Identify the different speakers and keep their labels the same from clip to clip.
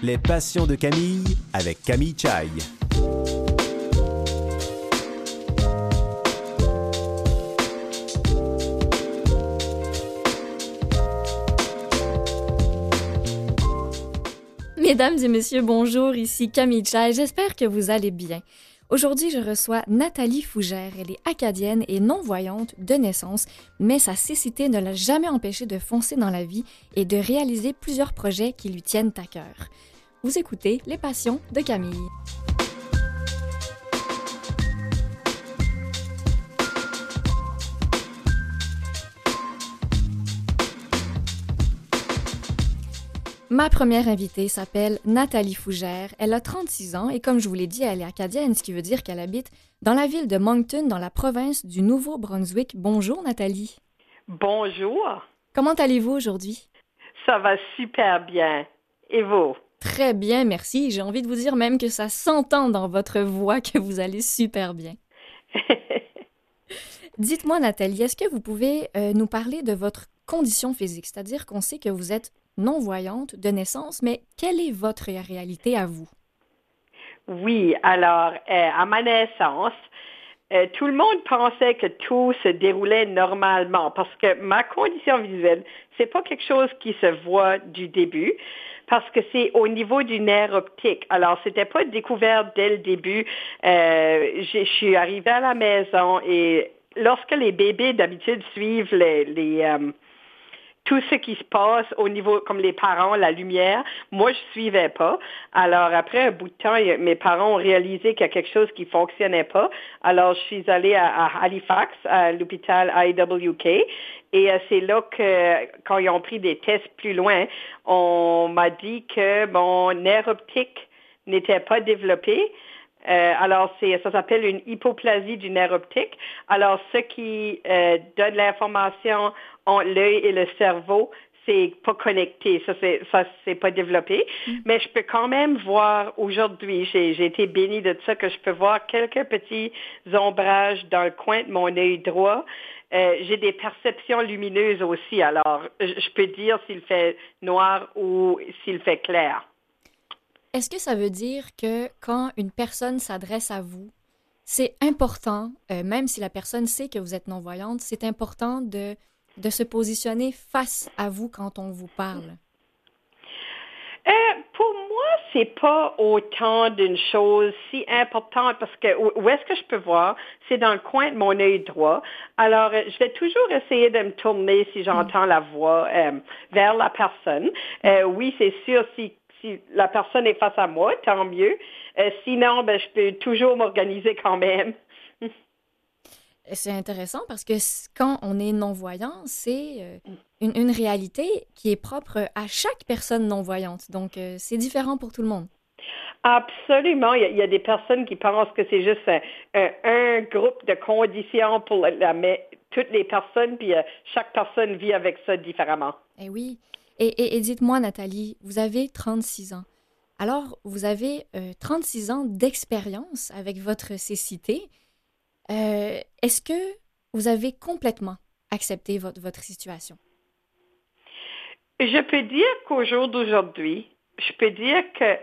Speaker 1: Les passions de Camille avec Camille Chai.
Speaker 2: Mesdames et messieurs, bonjour, ici Camille Chai, j'espère que vous allez bien. Aujourd'hui, je reçois Nathalie Fougère. Elle est acadienne et non-voyante de naissance, mais sa cécité ne l'a jamais empêchée de foncer dans la vie et de réaliser plusieurs projets qui lui tiennent à cœur. Vous écoutez Les Passions de Camille. Ma première invitée s'appelle Nathalie Fougère. Elle a 36 ans et comme je vous l'ai dit, elle est acadienne, ce qui veut dire qu'elle habite dans la ville de Moncton, dans la province du Nouveau-Brunswick. Bonjour Nathalie.
Speaker 3: Bonjour.
Speaker 2: Comment allez-vous aujourd'hui?
Speaker 3: Ça va super bien. Et vous?
Speaker 2: Très bien, merci. J'ai envie de vous dire même que ça s'entend dans votre voix que vous allez super bien. Dites-moi Nathalie, est-ce que vous pouvez euh, nous parler de votre condition physique? C'est-à-dire qu'on sait que vous êtes non-voyante de naissance, mais quelle est votre réalité à vous?
Speaker 3: Oui, alors, euh, à ma naissance, euh, tout le monde pensait que tout se déroulait normalement parce que ma condition visuelle, c'est pas quelque chose qui se voit du début parce que c'est au niveau du nerf optique. Alors, c'était pas découvert dès le début. Euh, je suis arrivée à la maison et lorsque les bébés d'habitude suivent les, les tout ce qui se passe au niveau, comme les parents, la lumière, moi, je suivais pas. Alors, après un bout de temps, mes parents ont réalisé qu'il y a quelque chose qui fonctionnait pas. Alors, je suis allée à, Halifax, à l'hôpital IWK. Et euh, c'est là que, quand ils ont pris des tests plus loin, on m'a dit que mon nerf optique n'était pas développé. Euh, alors, c'est, ça s'appelle une hypoplasie du nerf optique. Alors, ce qui euh, donne l'information l'œil et le cerveau, c'est pas connecté, ça c'est ça c'est pas développé, mm. mais je peux quand même voir aujourd'hui, j'ai été bénie de ça que je peux voir quelques petits ombrages dans le coin de mon œil droit. Euh, j'ai des perceptions lumineuses aussi, alors je peux dire s'il fait noir ou s'il fait clair.
Speaker 2: Est-ce que ça veut dire que quand une personne s'adresse à vous, c'est important, euh, même si la personne sait que vous êtes non-voyante, c'est important de de se positionner face à vous quand on vous parle?
Speaker 3: Euh, pour moi, c'est pas autant d'une chose si importante parce que où est-ce que je peux voir? C'est dans le coin de mon œil droit. Alors, euh, je vais toujours essayer de me tourner si j'entends la voix euh, vers la personne. oui, c'est sûr, si, si la personne est face à moi, tant mieux. sinon, ben, je peux toujours m'organiser quand même.
Speaker 2: c'est intéressant parce que quand on est non-voyant, c'est euh, une, réalité qui est propre à chaque personne non-voyante. Donc, euh, c'est différent pour tout le monde.
Speaker 3: Absolument. Il y, a, des personnes qui pensent que c'est juste un, groupe de conditions pour la, toutes les personnes, puis euh, chaque personne vit avec ça différemment.
Speaker 2: Eh oui. Et, dites-moi, Nathalie, vous avez 36 ans. Alors, vous avez 36 ans d'expérience avec votre cécité. Euh, est-ce que vous avez complètement accepté votre, votre situation?
Speaker 3: Je peux dire qu'au jour d'aujourd'hui, je peux dire que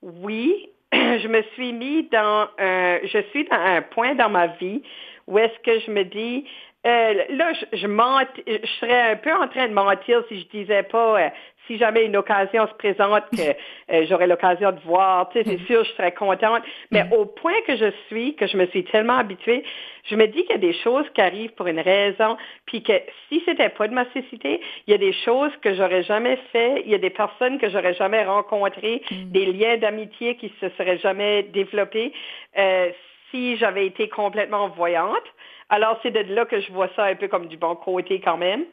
Speaker 3: oui, je me suis mis dans un, je suis dans un point dans ma vie où est-ce que je me dis, euh, là, je, je, je serais un peu en train de mentir si je disais pas, euh, si jamais une occasion se présente que euh, j'aurai l'occasion de voir, tu sais, c'est mm. sûr, je serais contente. Mais mm. au point que je suis, que je me suis tellement habituée, je me dis qu'il y a des choses qui arrivent pour une raison, puis que si c'était pas de ma cécité, il y a des choses que j'aurais jamais fait, il y a des personnes que j'aurais jamais rencontrées, mm. des liens d'amitié qui se seraient jamais développés euh, si j'avais été complètement voyante. Alors, c'est de là que je vois ça un peu comme du bon côté quand même.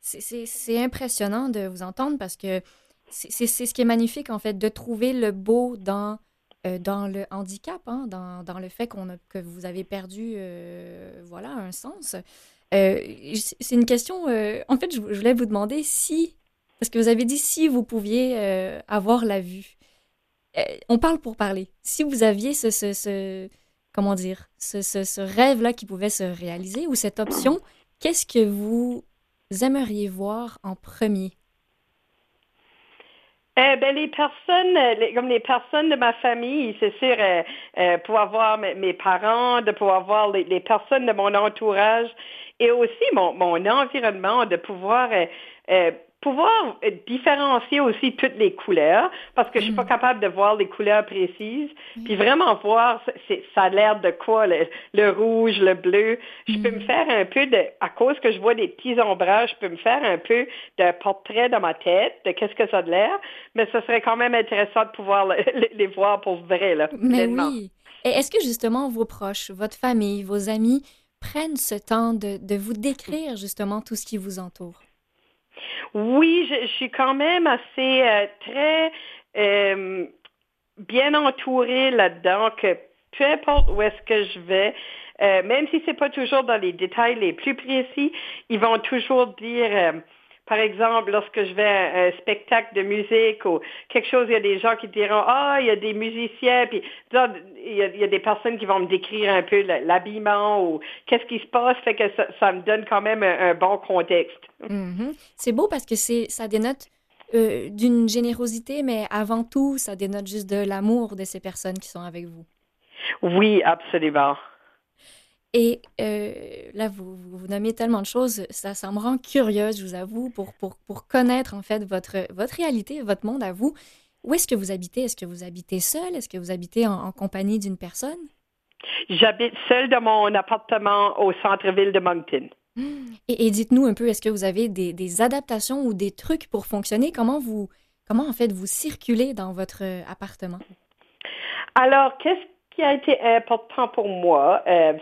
Speaker 2: C'est impressionnant de vous entendre parce que c'est ce qui est magnifique, en fait, de trouver le beau dans, euh, dans le handicap, hein, dans, dans, le fait qu'on que vous avez perdu euh, voilà, un sens. Euh, c'est une question, en fait, je, voulais vous demander si, parce que vous avez dit si vous pouviez avoir la vue. on parle pour parler. Si vous aviez ce, ce comment dire, ce, ce, rêve-là qui pouvait se réaliser ou cette option, qu'est-ce que vous aimeriez voir en premier?
Speaker 3: Eh ben les personnes, comme les personnes de ma famille, c'est sûr, euh, pouvoir voir mes, parents, de pouvoir voir les, personnes de mon entourage et aussi mon, mon environnement, de pouvoir pouvoir différencier aussi toutes les couleurs parce que je suis pas mm. capable de voir les couleurs précises. Puis vraiment voir ça a l'air de quoi le, rouge le bleu. Je peux me mm. faire un peu de à cause que je vois des petits ombrages je peux me faire un peu de portrait dans ma tête de qu'est-ce que ça a l'air. Mais ce serait quand même intéressant de pouvoir les voir pour vrai là
Speaker 2: mais oui. Et est-ce que justement vos proches votre famille vos amis prennent ce temps de, de vous décrire justement tout ce qui vous entoure?
Speaker 3: Oui, je, suis quand même assez euh, très euh, bien entourée là-dedans que peu importe où est-ce que je vais, euh, même si c'est pas toujours dans les détails les plus précis, ils vont toujours dire par exemple, lorsque je vais à un spectacle de musique ou quelque chose, il y a des gens qui diront Ah, il y a des musiciens, puis il y, a, des personnes qui vont me décrire un peu l'habillement ou qu'est-ce qui se passe, fait que ça, me donne quand même un, bon contexte.
Speaker 2: Mm-hmm. C'est beau parce que ça dénote euh, d'une générosité, mais avant tout, ça dénote juste de l'amour de ces personnes qui sont avec vous.
Speaker 3: Oui, absolument.
Speaker 2: Et euh, là, vous, vous, nommez tellement de choses, ça, ça me rend curieuse, je vous avoue, pour, pour, pour connaître en fait votre, votre réalité, votre monde à vous. Où est-ce que vous habitez? Est-ce que vous habitez seul? Est-ce que vous habitez en, compagnie d'une personne?
Speaker 3: J'habite seul dans mon appartement au centre-ville de Moncton.
Speaker 2: Et, dites-nous un peu, est-ce que vous avez des, des, adaptations ou des trucs pour fonctionner? Comment vous, comment en fait vous circulez dans votre appartement?
Speaker 3: Alors, qu'est-ce qui a été important pour moi, euh,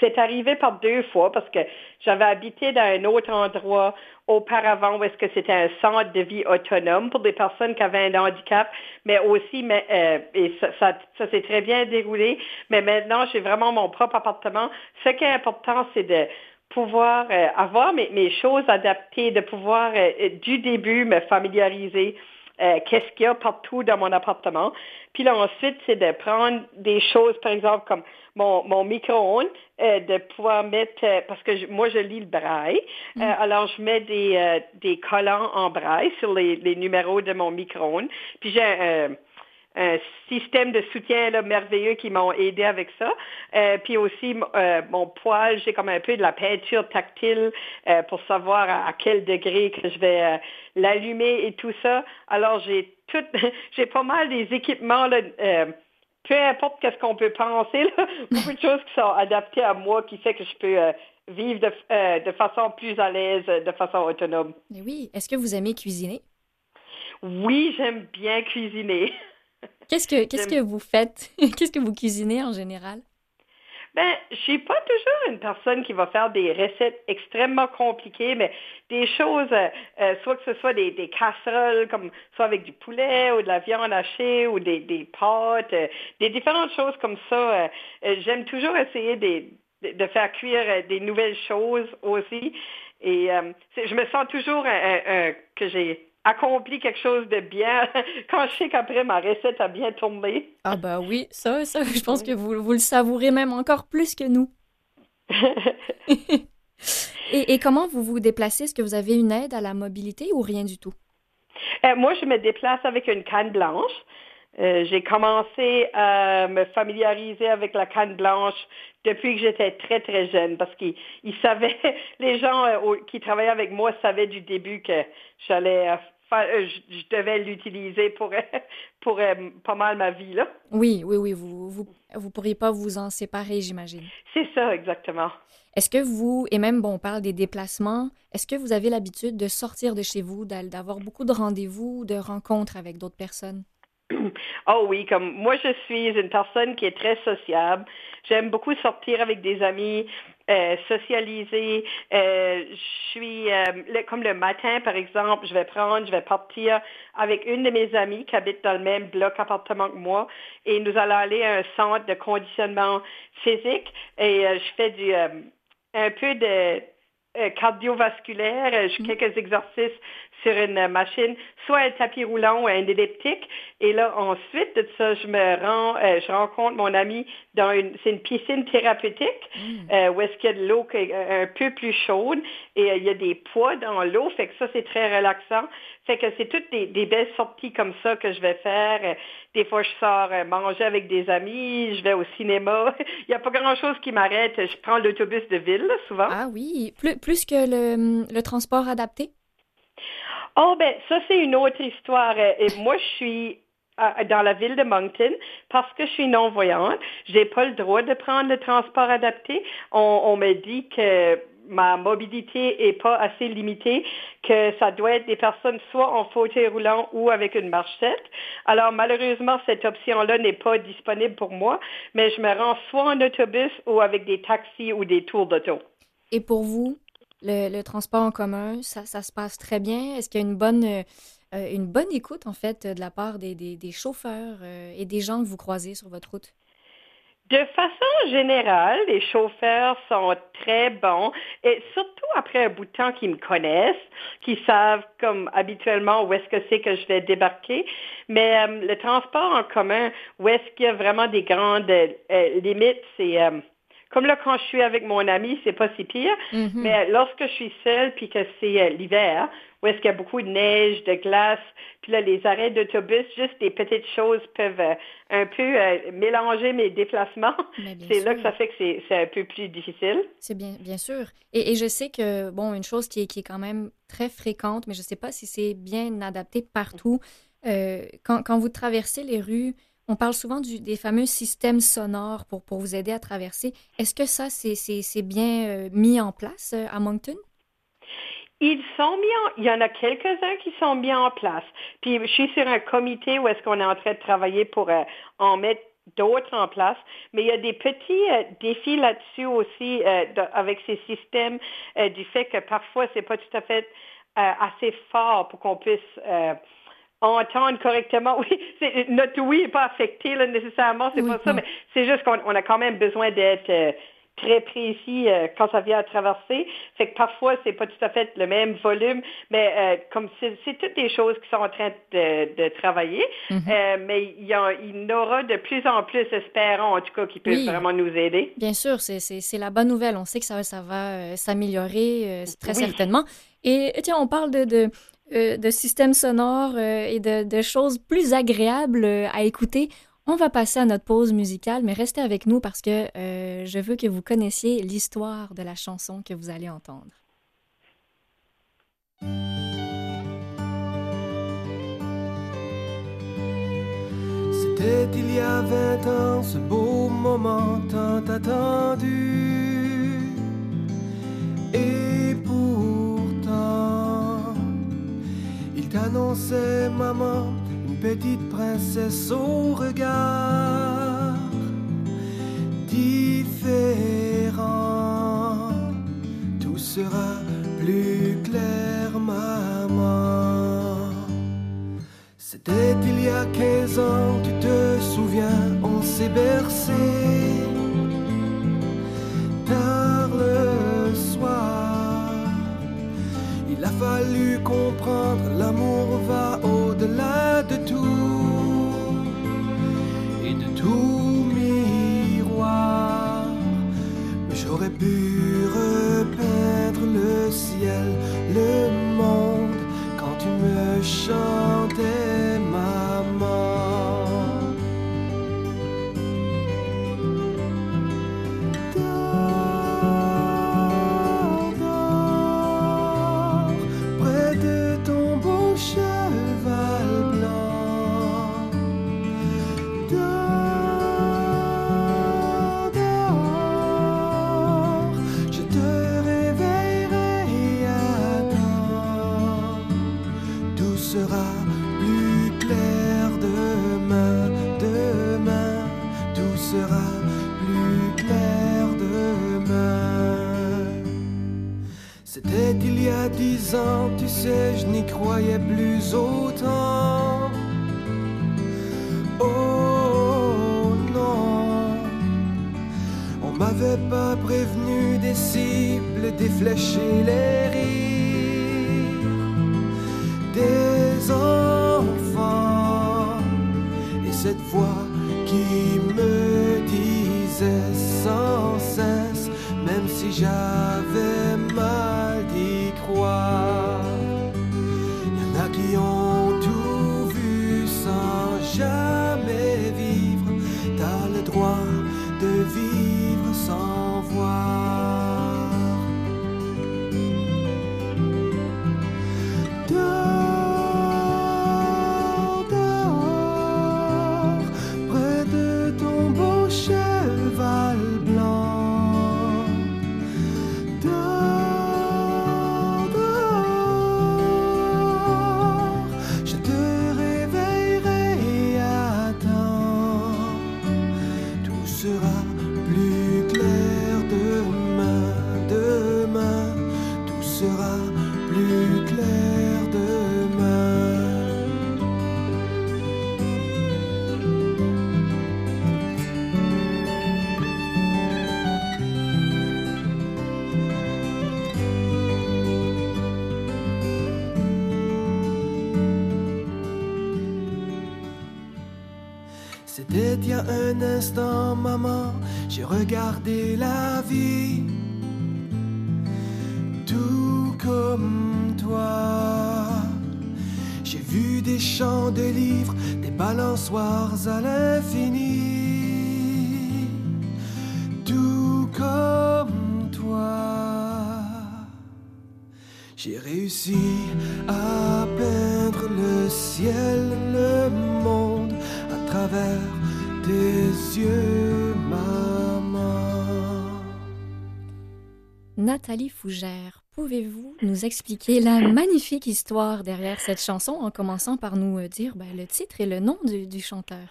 Speaker 3: c'est arrivé par deux fois parce que j'avais habité dans un autre endroit auparavant où est-ce que c'était un centre de vie autonome pour des personnes qui avaient un handicap, mais aussi, mais, euh, et ça, ça, s'est très bien déroulé, mais maintenant j'ai vraiment mon propre appartement. Ce qui est important, c'est de pouvoir euh, avoir mes, mes, choses adaptées, de pouvoir du début me familiariser euh, qu'est-ce qu'il y a partout dans mon appartement. Puis là, ensuite, c'est de prendre des choses, par exemple, comme mon, mon micro-ondes, euh, de pouvoir mettre, euh, parce que moi, je lis le braille, mm. alors je mets des, des collants en braille sur les, les numéros de mon micro-ondes. Puis j'ai un système de soutien là, merveilleux qui m'ont aidé avec ça. Euh, puis aussi, euh, mon poil, j'ai comme un peu de la peinture tactile euh, pour savoir à, quel degré que je vais l'allumer et tout ça. Alors, j'ai tout, j'ai pas mal des équipements là, peu importe qu'est-ce qu'on peut penser, là, beaucoup de choses qui sont adaptées à moi, qui fait que je peux vivre de, de façon plus à l'aise, de façon autonome.
Speaker 2: oui. Est-ce que vous aimez cuisiner?
Speaker 3: Oui, j'aime bien cuisiner.
Speaker 2: Qu'est-ce que, qu'est-ce que vous faites? qu'est-ce que vous cuisinez en général?
Speaker 3: Ben, je suis pas toujours une personne qui va faire des recettes extrêmement compliquées, mais des choses, euh, euh, soit que ce soit des, des, casseroles, comme soit avec du poulet ou de la viande hachée ou des, des pâtes, euh, des différentes choses comme ça. J'aime toujours essayer de, de faire cuire des nouvelles choses aussi. Et je me sens toujours que j'ai accompli quelque chose de bien quand je sais qu'après ma recette a bien tombé.
Speaker 2: Ah bah oui, ça, ça, je pense que vous, vous le savourez même encore plus que nous. et, et, comment vous vous déplacez? Est-ce que vous avez une aide à la mobilité ou rien du tout?
Speaker 3: Euh, moi, je me déplace avec une canne blanche. Euh, j'ai commencé à me familiariser avec la canne blanche depuis que j'étais très, très jeune parce qu'ils savaient, les gens euh, qui travaillaient avec moi savaient du début que j'allais je, devais l'utiliser pour, pour euh, pas mal ma vie, là.
Speaker 2: Oui, oui, oui. Vous, vous, vous pourriez pas vous en séparer, j'imagine.
Speaker 3: C'est ça, exactement.
Speaker 2: Est-ce que vous, et même, bon, on parle des déplacements, est-ce que vous avez l'habitude de sortir de chez vous, d'avoir beaucoup de rendez-vous, de rencontres avec d'autres personnes?
Speaker 3: Oh oui, comme moi je suis une personne qui est très sociable. J'aime beaucoup sortir avec des amis, euh, socialiser. Euh, je suis euh, comme le matin, par exemple, je vais prendre, je vais partir avec une de mes amies qui habite dans le même bloc appartement que moi, et nous allons aller à un centre de conditionnement physique et je fais du un peu de cardiovasculaire, je fais mm. quelques exercices sur une machine, soit un tapis roulant ou un elliptique. Et là, ensuite de ça, je me rends, euh, je rencontre mon ami dans une, c'est une piscine thérapeutique mm. euh, où est-ce qu'il y a de l'eau un peu plus chaude et euh, il y a des poids dans l'eau, fait que ça c'est très relaxant. Fait que c'est toutes des, belles sorties comme ça que je vais faire. Des fois, je sors manger avec des amis, je vais au cinéma. il n'y a pas grand-chose qui m'arrête. Je prends l'autobus de ville souvent.
Speaker 2: Ah oui, plus, plus que le, le transport adapté?
Speaker 3: Oh, ben, ça, c'est une autre histoire. Et moi, je suis dans la ville de Moncton parce que je suis non-voyante. J'ai pas le droit de prendre le transport adapté. On, me dit que ma mobilité est pas assez limitée, que ça doit être des personnes soit en fauteuil roulant ou avec une marchette. Alors malheureusement, cette option-là n'est pas disponible pour moi, mais je me rends soit en autobus ou avec des taxis ou des tours d'auto.
Speaker 2: Et pour vous, le, transport en commun, ça, se passe très bien? Est-ce qu'il y a une bonne... Euh, écoute, en fait, de la part des, des, chauffeurs euh, et des gens que vous croisez sur votre route?
Speaker 3: De façon générale, les chauffeurs sont très bons et surtout après un bout de temps qu'ils me connaissent, qui savent comme habituellement où est-ce que c'est que je vais débarquer. Mais euh, le transport en commun, où est-ce qu'il y a vraiment des grandes limites, c'est comme là quand je suis avec mon ami, c'est pas si pire. Mm-hmm. Mais lorsque je suis seule puis que c'est l'hiver, où est-ce qu'il y a beaucoup de neige, de glace. Puis là, les arrêts d'autobus, juste des petites choses peuvent euh, un peu euh, mélanger mes déplacements. C'est là que ça fait que c'est un peu plus difficile.
Speaker 2: C'est bien, bien sûr. Et, je sais que, bon, une chose qui est, qui est quand même très fréquente, mais je ne sais pas si c'est bien adapté partout. Euh, quand, quand, vous traversez les rues, on parle souvent du, des fameux systèmes sonores pour, pour vous aider à traverser. Est-ce que ça, c'est bien mis en place à Moncton?
Speaker 3: Ils sont mis en, il y en a quelques-uns qui sont mis en place. Puis je suis sur un comité où est-ce qu'on est en train de travailler pour euh, en mettre d'autres en place, mais il y a des petits euh, défis là-dessus aussi euh, avec ces systèmes du fait que parfois c'est pas tout à fait assez fort pour qu'on puisse entendre correctement. Oui, notre oui n'est pas affecté là, nécessairement, c'est pas ça, mais c'est juste qu'on a quand même besoin d'être très précis euh, quand ça vient à traverser. Fait que parfois, c'est pas tout à fait le même volume, mais euh, comme c'est, toutes des choses qui sont en train de, travailler. Mhm. euh, mais il y, il y, aura de plus en plus, espérons en tout cas, qui peuvent vraiment nous aider.
Speaker 2: Bien sûr, c'est, c'est, la bonne nouvelle. On sait que ça, ça va s'améliorer très certainement. Et tiens, on parle de, de de systèmes sonores et de, de, choses plus agréables à écouter. On va passer à notre pause musicale, mais restez avec nous parce que euh, je veux que vous connaissiez l'histoire de la chanson que vous allez entendre.
Speaker 4: C'était il y a vingt ans ce beau moment tant attendu. Et pourtant, il t'annonçait, maman, petite princesse au regard différent. Tout sera plus clair, maman. C'était il y a 15 ans, tu te souviens, on s'est bercé. Tard le soir, il a fallu comprendre, l'amour va au-delà me voix qui me disait sans cesse, même si j'avais mal un instant, maman, j'ai regardé la vie tout comme toi. J'ai vu des champs de livres, des balançoires à l'infini, tout comme toi. J'ai réussi à peindre le ciel, le monde à travers tes yeux, maman.
Speaker 2: Nathalie Fougère, pouvez-vous nous expliquer la magnifique histoire derrière cette chanson en commençant par nous euh, dire ben, le titre et le nom du, du chanteur?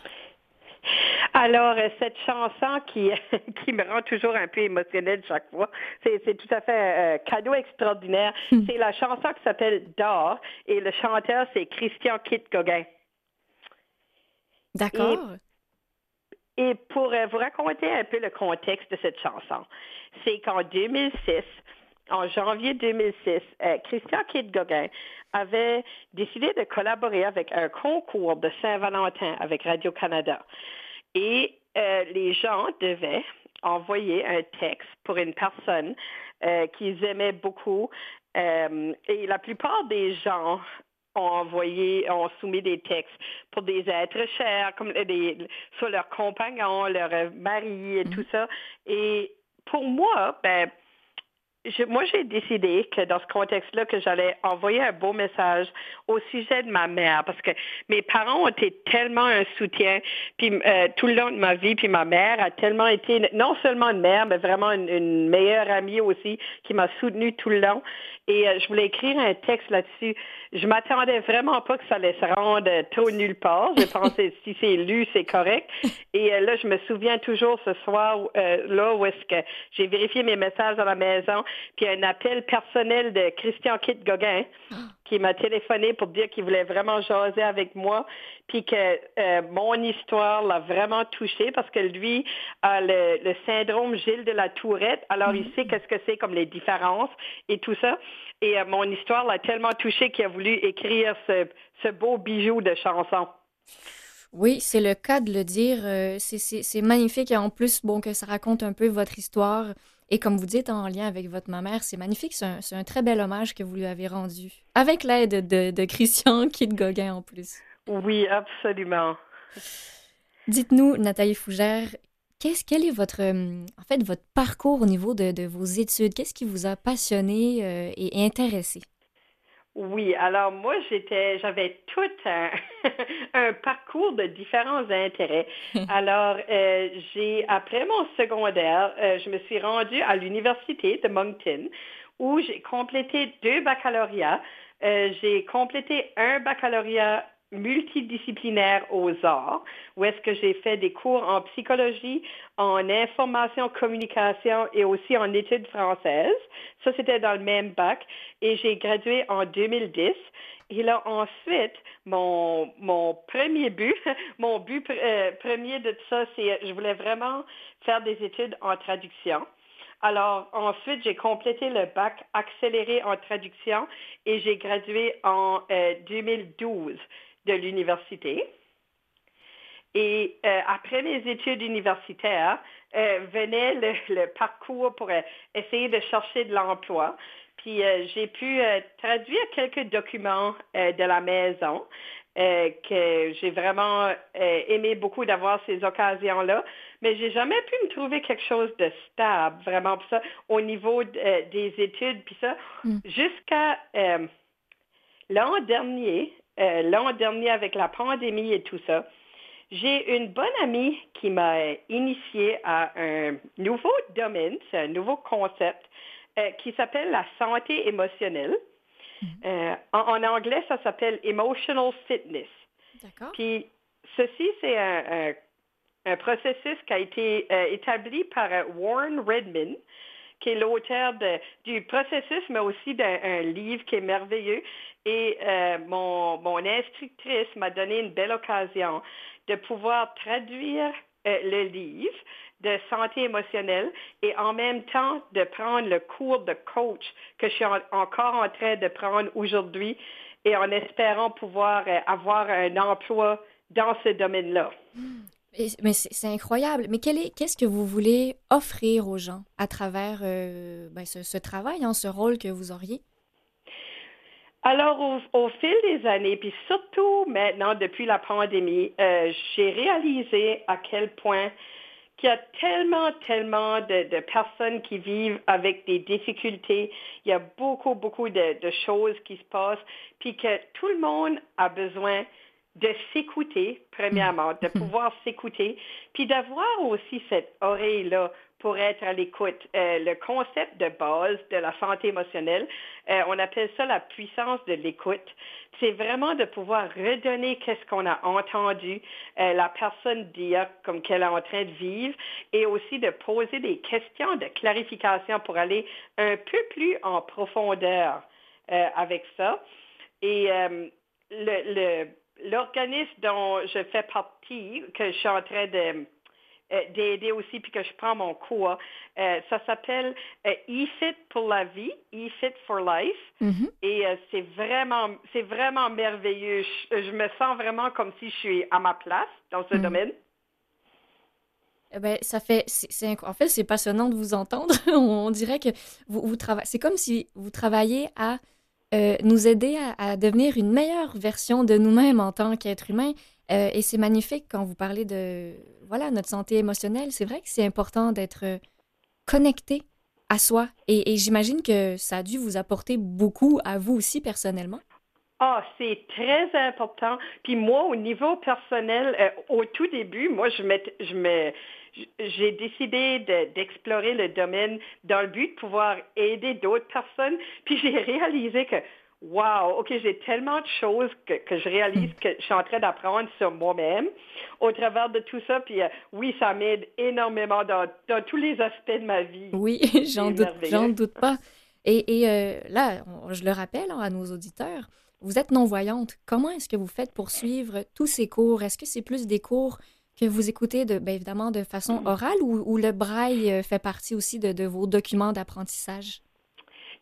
Speaker 3: Alors, euh, cette chanson qui, qui me rend toujours un peu émotionnelle chaque fois, c'est c'est tout à fait un cadeau extraordinaire. C'est la chanson qui s'appelle D'or et le chanteur, c'est Christian Kit Gauguin.
Speaker 2: D'accord.
Speaker 3: Et pour euh, vous raconter un peu le contexte de cette chanson, c'est qu'en 2006, en janvier 2006, euh, Christian Kid Gauguin avait décidé de collaborer avec un concours de Saint-Valentin avec Radio-Canada. Et euh, les gens devaient envoyer un texte pour une personne qu'ils aimaient beaucoup. Et la plupart des gens ont envoyé, ont soumis des textes pour des êtres chers, comme des, sur leurs compagnons, leurs maris et tout ça. Et pour moi, ben, moi, j'ai décidé que dans ce contexte-là, que j'allais envoyer un beau message au sujet de ma mère, parce que mes parents ont été tellement un soutien, puis euh, tout le long de ma vie, puis ma mère a tellement été non seulement une mère, mais vraiment une, meilleure amie aussi, qui m'a soutenue tout le long. Et euh, je voulais écrire un texte là-dessus. Je m'attendais vraiment pas que ça allait se rendre trop nulle part. Je pensais si c'est lu, c'est correct. Et euh, là, je me souviens toujours ce soir là où est-ce que j'ai vérifié mes messages à la maison, puis un appel personnel de Christian Kit Gauguin qui m'a téléphoné pour dire qu'il voulait vraiment jaser avec moi, puis que euh, mon histoire l'a vraiment touché parce que lui a le, le syndrome Gilles de la Tourette, alors il sait qu'est-ce que c'est comme les différences et tout ça. Et euh, mon histoire l'a tellement touché qu'il a voulu écrire ce, ce beau bijou de chanson.
Speaker 2: Oui, c'est le cas de le dire. euh, c'est magnifique et en plus, bon, que ça raconte un peu votre histoire. Et comme vous dites, en lien avec votre mère, c'est magnifique. C'est un, très bel hommage que vous lui avez rendu. Avec l'aide de, de Christian Kid Gauguin en plus.
Speaker 3: Oui, absolument.
Speaker 2: Dites-nous, Nathalie Fougère, qu'est-ce, quel est votre, euh, en fait, votre parcours au niveau de, de vos études? Qu'est-ce qui vous a passionné euh, et intéressé?
Speaker 3: Oui, alors moi j'étais, j'avais tout un, un parcours de différents intérêts. Alors euh, j'ai après mon secondaire, euh, je me suis rendue à l'université de Moncton où j'ai complété deux baccalauréats. Euh, j'ai complété un baccalauréat multidisciplinaire aux arts, où est-ce que j'ai fait des cours en psychologie, en information, communication et aussi en études françaises. Ça, c'était dans le même bac. Et j'ai gradué en 2010. Et là, ensuite, mon, mon premier but, mon but euh, premier de ça, c'est je voulais vraiment faire des études en traduction. Alors, ensuite, j'ai complété le bac accéléré en traduction et j'ai gradué en euh, 2012 de l'université. Et euh, après mes études universitaires, euh, venait le, parcours pour euh, essayer de chercher de l'emploi. Puis j'ai pu traduire quelques documents de la maison que j'ai vraiment aimé beaucoup d'avoir ces occasions-là. Mais j'ai jamais pu me trouver quelque chose de stable, vraiment, ça, au niveau des études, puis ça, mm. jusqu'à l'an dernier, l'an dernier avec la pandémie et tout ça, j'ai une bonne amie qui m'a initié à un nouveau domaine, c'est un nouveau concept euh, qui s'appelle la santé émotionnelle. Mhm. Euh, en, anglais, ça s'appelle emotional fitness. D'accord. Puis ceci, c'est un, un, processus qui a été euh, établi par Warren Redman, qui est l'auteur du processus, mais aussi d'un livre qui est merveilleux. Et mon, mon instructrice m'a donné une belle occasion de pouvoir traduire euh, le livre de santé émotionnelle et en même temps de prendre le cours de coach que je suis encore en train de prendre aujourd'hui et en espérant pouvoir euh, avoir un emploi dans ce domaine-là.
Speaker 2: Mais c'est incroyable. Mais qu'est-ce que vous voulez offrir aux gens à travers euh, ben, ce, travail, hein, ce rôle que vous auriez?
Speaker 3: Alors, au, fil des années, puis surtout maintenant, depuis la pandémie, euh, j'ai réalisé à quel point qu'il y a tellement, tellement de, personnes qui vivent avec des difficultés. Il y a beaucoup, beaucoup de, de choses qui se passent, puis que tout le monde a besoin de s'écouter, premièrement, de pouvoir s'écouter, puis d'avoir aussi cette oreille-là pour être à l'écoute. Euh, le concept de base de la santé émotionnelle, euh, on appelle ça la puissance de l'écoute. C'est vraiment de pouvoir redonner qu'est-ce qu'on a entendu euh, la personne dire comme qu'elle est en train de vivre et aussi de poser des questions de clarification pour aller un peu plus en profondeur avec ça. Et le, l'organisme dont je fais partie, que je suis en train de euh, d'aider aussi, puis que je prends mon cours. Euh, ça s'appelle euh, E-Fit pour la vie, E-Fit for Life. Mm-hmm. Et c'est vraiment, c'est vraiment merveilleux. Je, me sens vraiment comme si je suis à ma place dans ce mm-hmm. domaine.
Speaker 2: Eh ben, ça fait, c'est, en fait, c'est passionnant de vous entendre. On dirait que vous, vous travaillez, c'est comme si vous travaillez à nous aider à, devenir une meilleure version de nous-mêmes en tant qu'être humain. et c'est magnifique quand vous parlez de voilà, notre santé émotionnelle, c'est vrai que c'est important d'être euh, connecté à soi. Et, j'imagine que ça a dû vous apporter beaucoup à vous aussi personnellement.
Speaker 3: Ah, c'est très important. Puis moi, au niveau personnel, euh, au tout début, moi, je je j'ai décidé d'explorer le domaine dans le but de pouvoir aider d'autres personnes. Puis j'ai réalisé que Wow, OK, j'ai tellement de choses que, je réalise hmm. que je suis en train d'apprendre sur moi-même au travers de tout ça. Puis euh, oui, ça m'aide énormément dans, tous les aspects de ma vie.
Speaker 2: Oui, j'en doute, doute pas. Et, euh, là, je le rappelle hein, à nos auditeurs, vous êtes non-voyante. Comment est-ce que vous faites pour suivre tous ces cours? Est-ce que c'est plus des cours que vous écoutez de, bien évidemment de façon hmm. orale ou, le braille euh, fait partie aussi de, de vos documents d'apprentissage?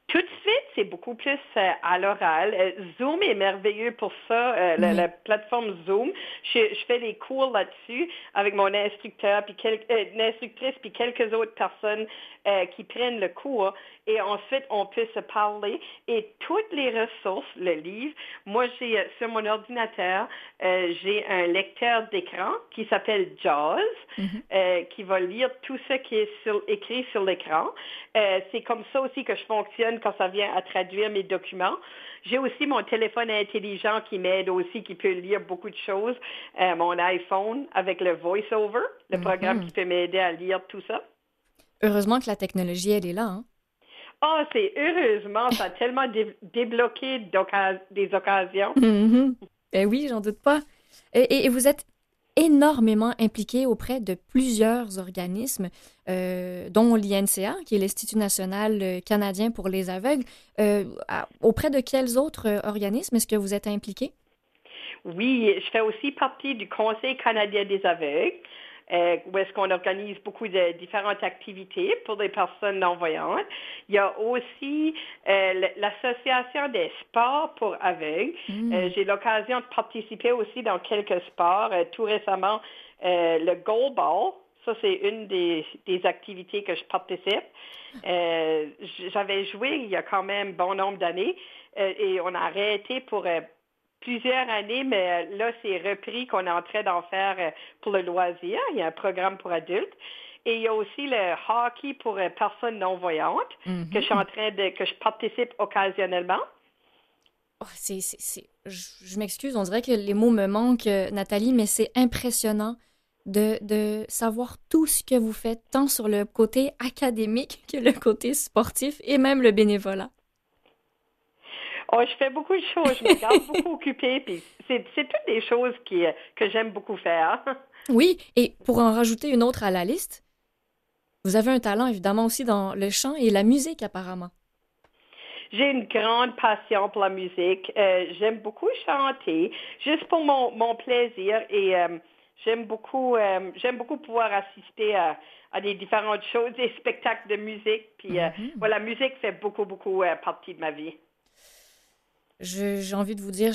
Speaker 3: Tout de suite, c'est beaucoup plus euh, à l'oral. Euh, Zoom est merveilleux pour ça, euh, la, plateforme Zoom. Je, fais des cours là-dessus avec mon instructeur, puis une instructrice, puis quelques autres personnes qui prennent le cours. Et ensuite, on peut se parler. Et toutes les ressources, le livre, moi, j'ai sur mon ordinateur, j'ai un lecteur d'écran qui s'appelle JAWS, mm-hmm. qui va lire tout ce qui est écrit sur l'écran. c'est comme ça aussi que je fonctionne quand ça vient à traduire mes documents. J'ai aussi mon téléphone intelligent qui m'aide aussi, qui peut lire beaucoup de choses. Euh, mon iPhone avec le VoiceOver, le mhm. programme qui peut m'aider à lire tout ça.
Speaker 2: Heureusement que la technologie, elle est là. Hein?
Speaker 3: Oh, c'est heureusement, ça a tellement débloqué des occasions.
Speaker 2: Ben oui, j'en doute pas. et, vous êtes énormément impliqué auprès de plusieurs organismes, euh, dont l'INCA, qui est l'Institut national euh, canadien pour les aveugles. Euh, auprès de quels autres organismes est-ce que vous êtes impliqué?
Speaker 3: Oui, je fais aussi partie du Conseil canadien des aveugles. Euh, où est-ce qu'on organise beaucoup de différentes activités pour des personnes non-voyantes. Il y a aussi euh, l'association des sports pour aveugles.
Speaker 2: Mm.
Speaker 3: Euh, J'ai l'occasion de participer aussi dans quelques sports. Euh, tout récemment, euh, le goalball. Ça, c'est une des, des activités que je participe. Euh, J'avais joué il y a quand même bon nombre d'années euh, et on a arrêté pour euh, plusieurs années, mais euh, là, c'est repris qu'on est en train d'en faire euh, pour le loisir. Il y a un programme pour adultes. Et il y a aussi le hockey pour euh, personnes non-voyantes
Speaker 2: Mhm.
Speaker 3: que je suis en train de, que je participe occasionnellement.
Speaker 2: Oh, c'est, Je, je m'excuse, on dirait que les mots me manquent, Nathalie, mais c'est impressionnant de, de savoir tout ce que vous faites, tant sur le côté académique que le côté sportif et même le bénévolat.
Speaker 3: Oh, je fais beaucoup de choses, je me garde beaucoup occupée, puis c'est, c'est toutes des choses qui, euh, que j'aime beaucoup faire.
Speaker 2: Oui, et pour en rajouter une autre à la liste, vous avez un talent évidemment aussi dans le chant et la musique apparemment.
Speaker 3: J'ai une grande passion pour la musique. Euh, j'aime beaucoup chanter, juste pour mon, mon plaisir, et euh, j'aime beaucoup, euh, j'aime beaucoup pouvoir assister à, à des différentes choses, des spectacles de musique. Puis
Speaker 2: Mhm.
Speaker 3: voilà, la musique fait beaucoup, beaucoup partie de ma vie.
Speaker 2: J'ai envie de vous dire,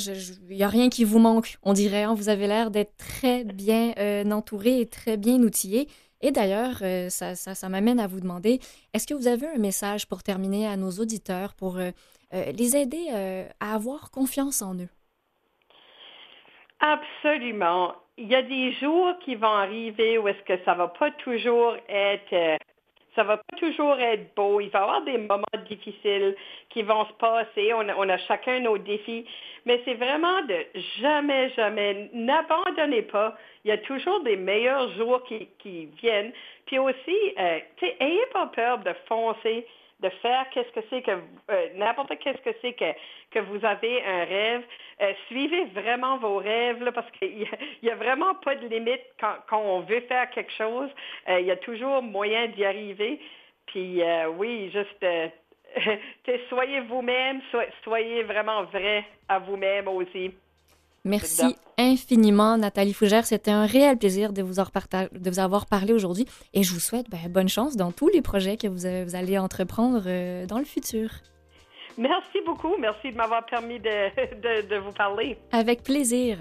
Speaker 2: il n'y a rien qui vous manque, on dirait. hein. Vous avez l'air d'être très bien euh, entouré et très bien outillé. Et d'ailleurs, euh, ça, ça, m'amène à vous demander, est-ce que vous avez un message pour terminer à nos auditeurs, pour euh, les aider à avoir confiance en eux?
Speaker 3: Absolument. Il y a des jours qui vont arriver où est-ce que ça va pas toujours être, ça va pas toujours être beau. Il va y avoir des moments difficiles qui vont se passer. On a, chacun nos défis, mais c'est vraiment de jamais, jamais, n'abandonnez pas. Il y a toujours des meilleurs jours qui, qui viennent. Puis aussi, euh, tu sais, ayez pas peur de foncer de faire qu'est-ce que c'est que euh, n'importe qu'est-ce que c'est que, vous avez un rêve. Euh, suivez vraiment vos rêves parce qu'il n'y a, vraiment pas de limite quand, on veut faire quelque chose. Euh, il y a toujours moyen d'y arriver. Puis oui, juste soyez vous-même, so, soyez vraiment vrai à vous-même aussi.
Speaker 2: Merci infiniment, Nathalie Fougère. C'était un réel plaisir de vous, de vous avoir parlé aujourd'hui et je vous souhaite ben, bonne chance dans tous les projets que vous, vous allez entreprendre euh, dans le futur.
Speaker 3: Merci beaucoup. Merci de m'avoir permis de, de, de vous parler.
Speaker 2: Avec plaisir.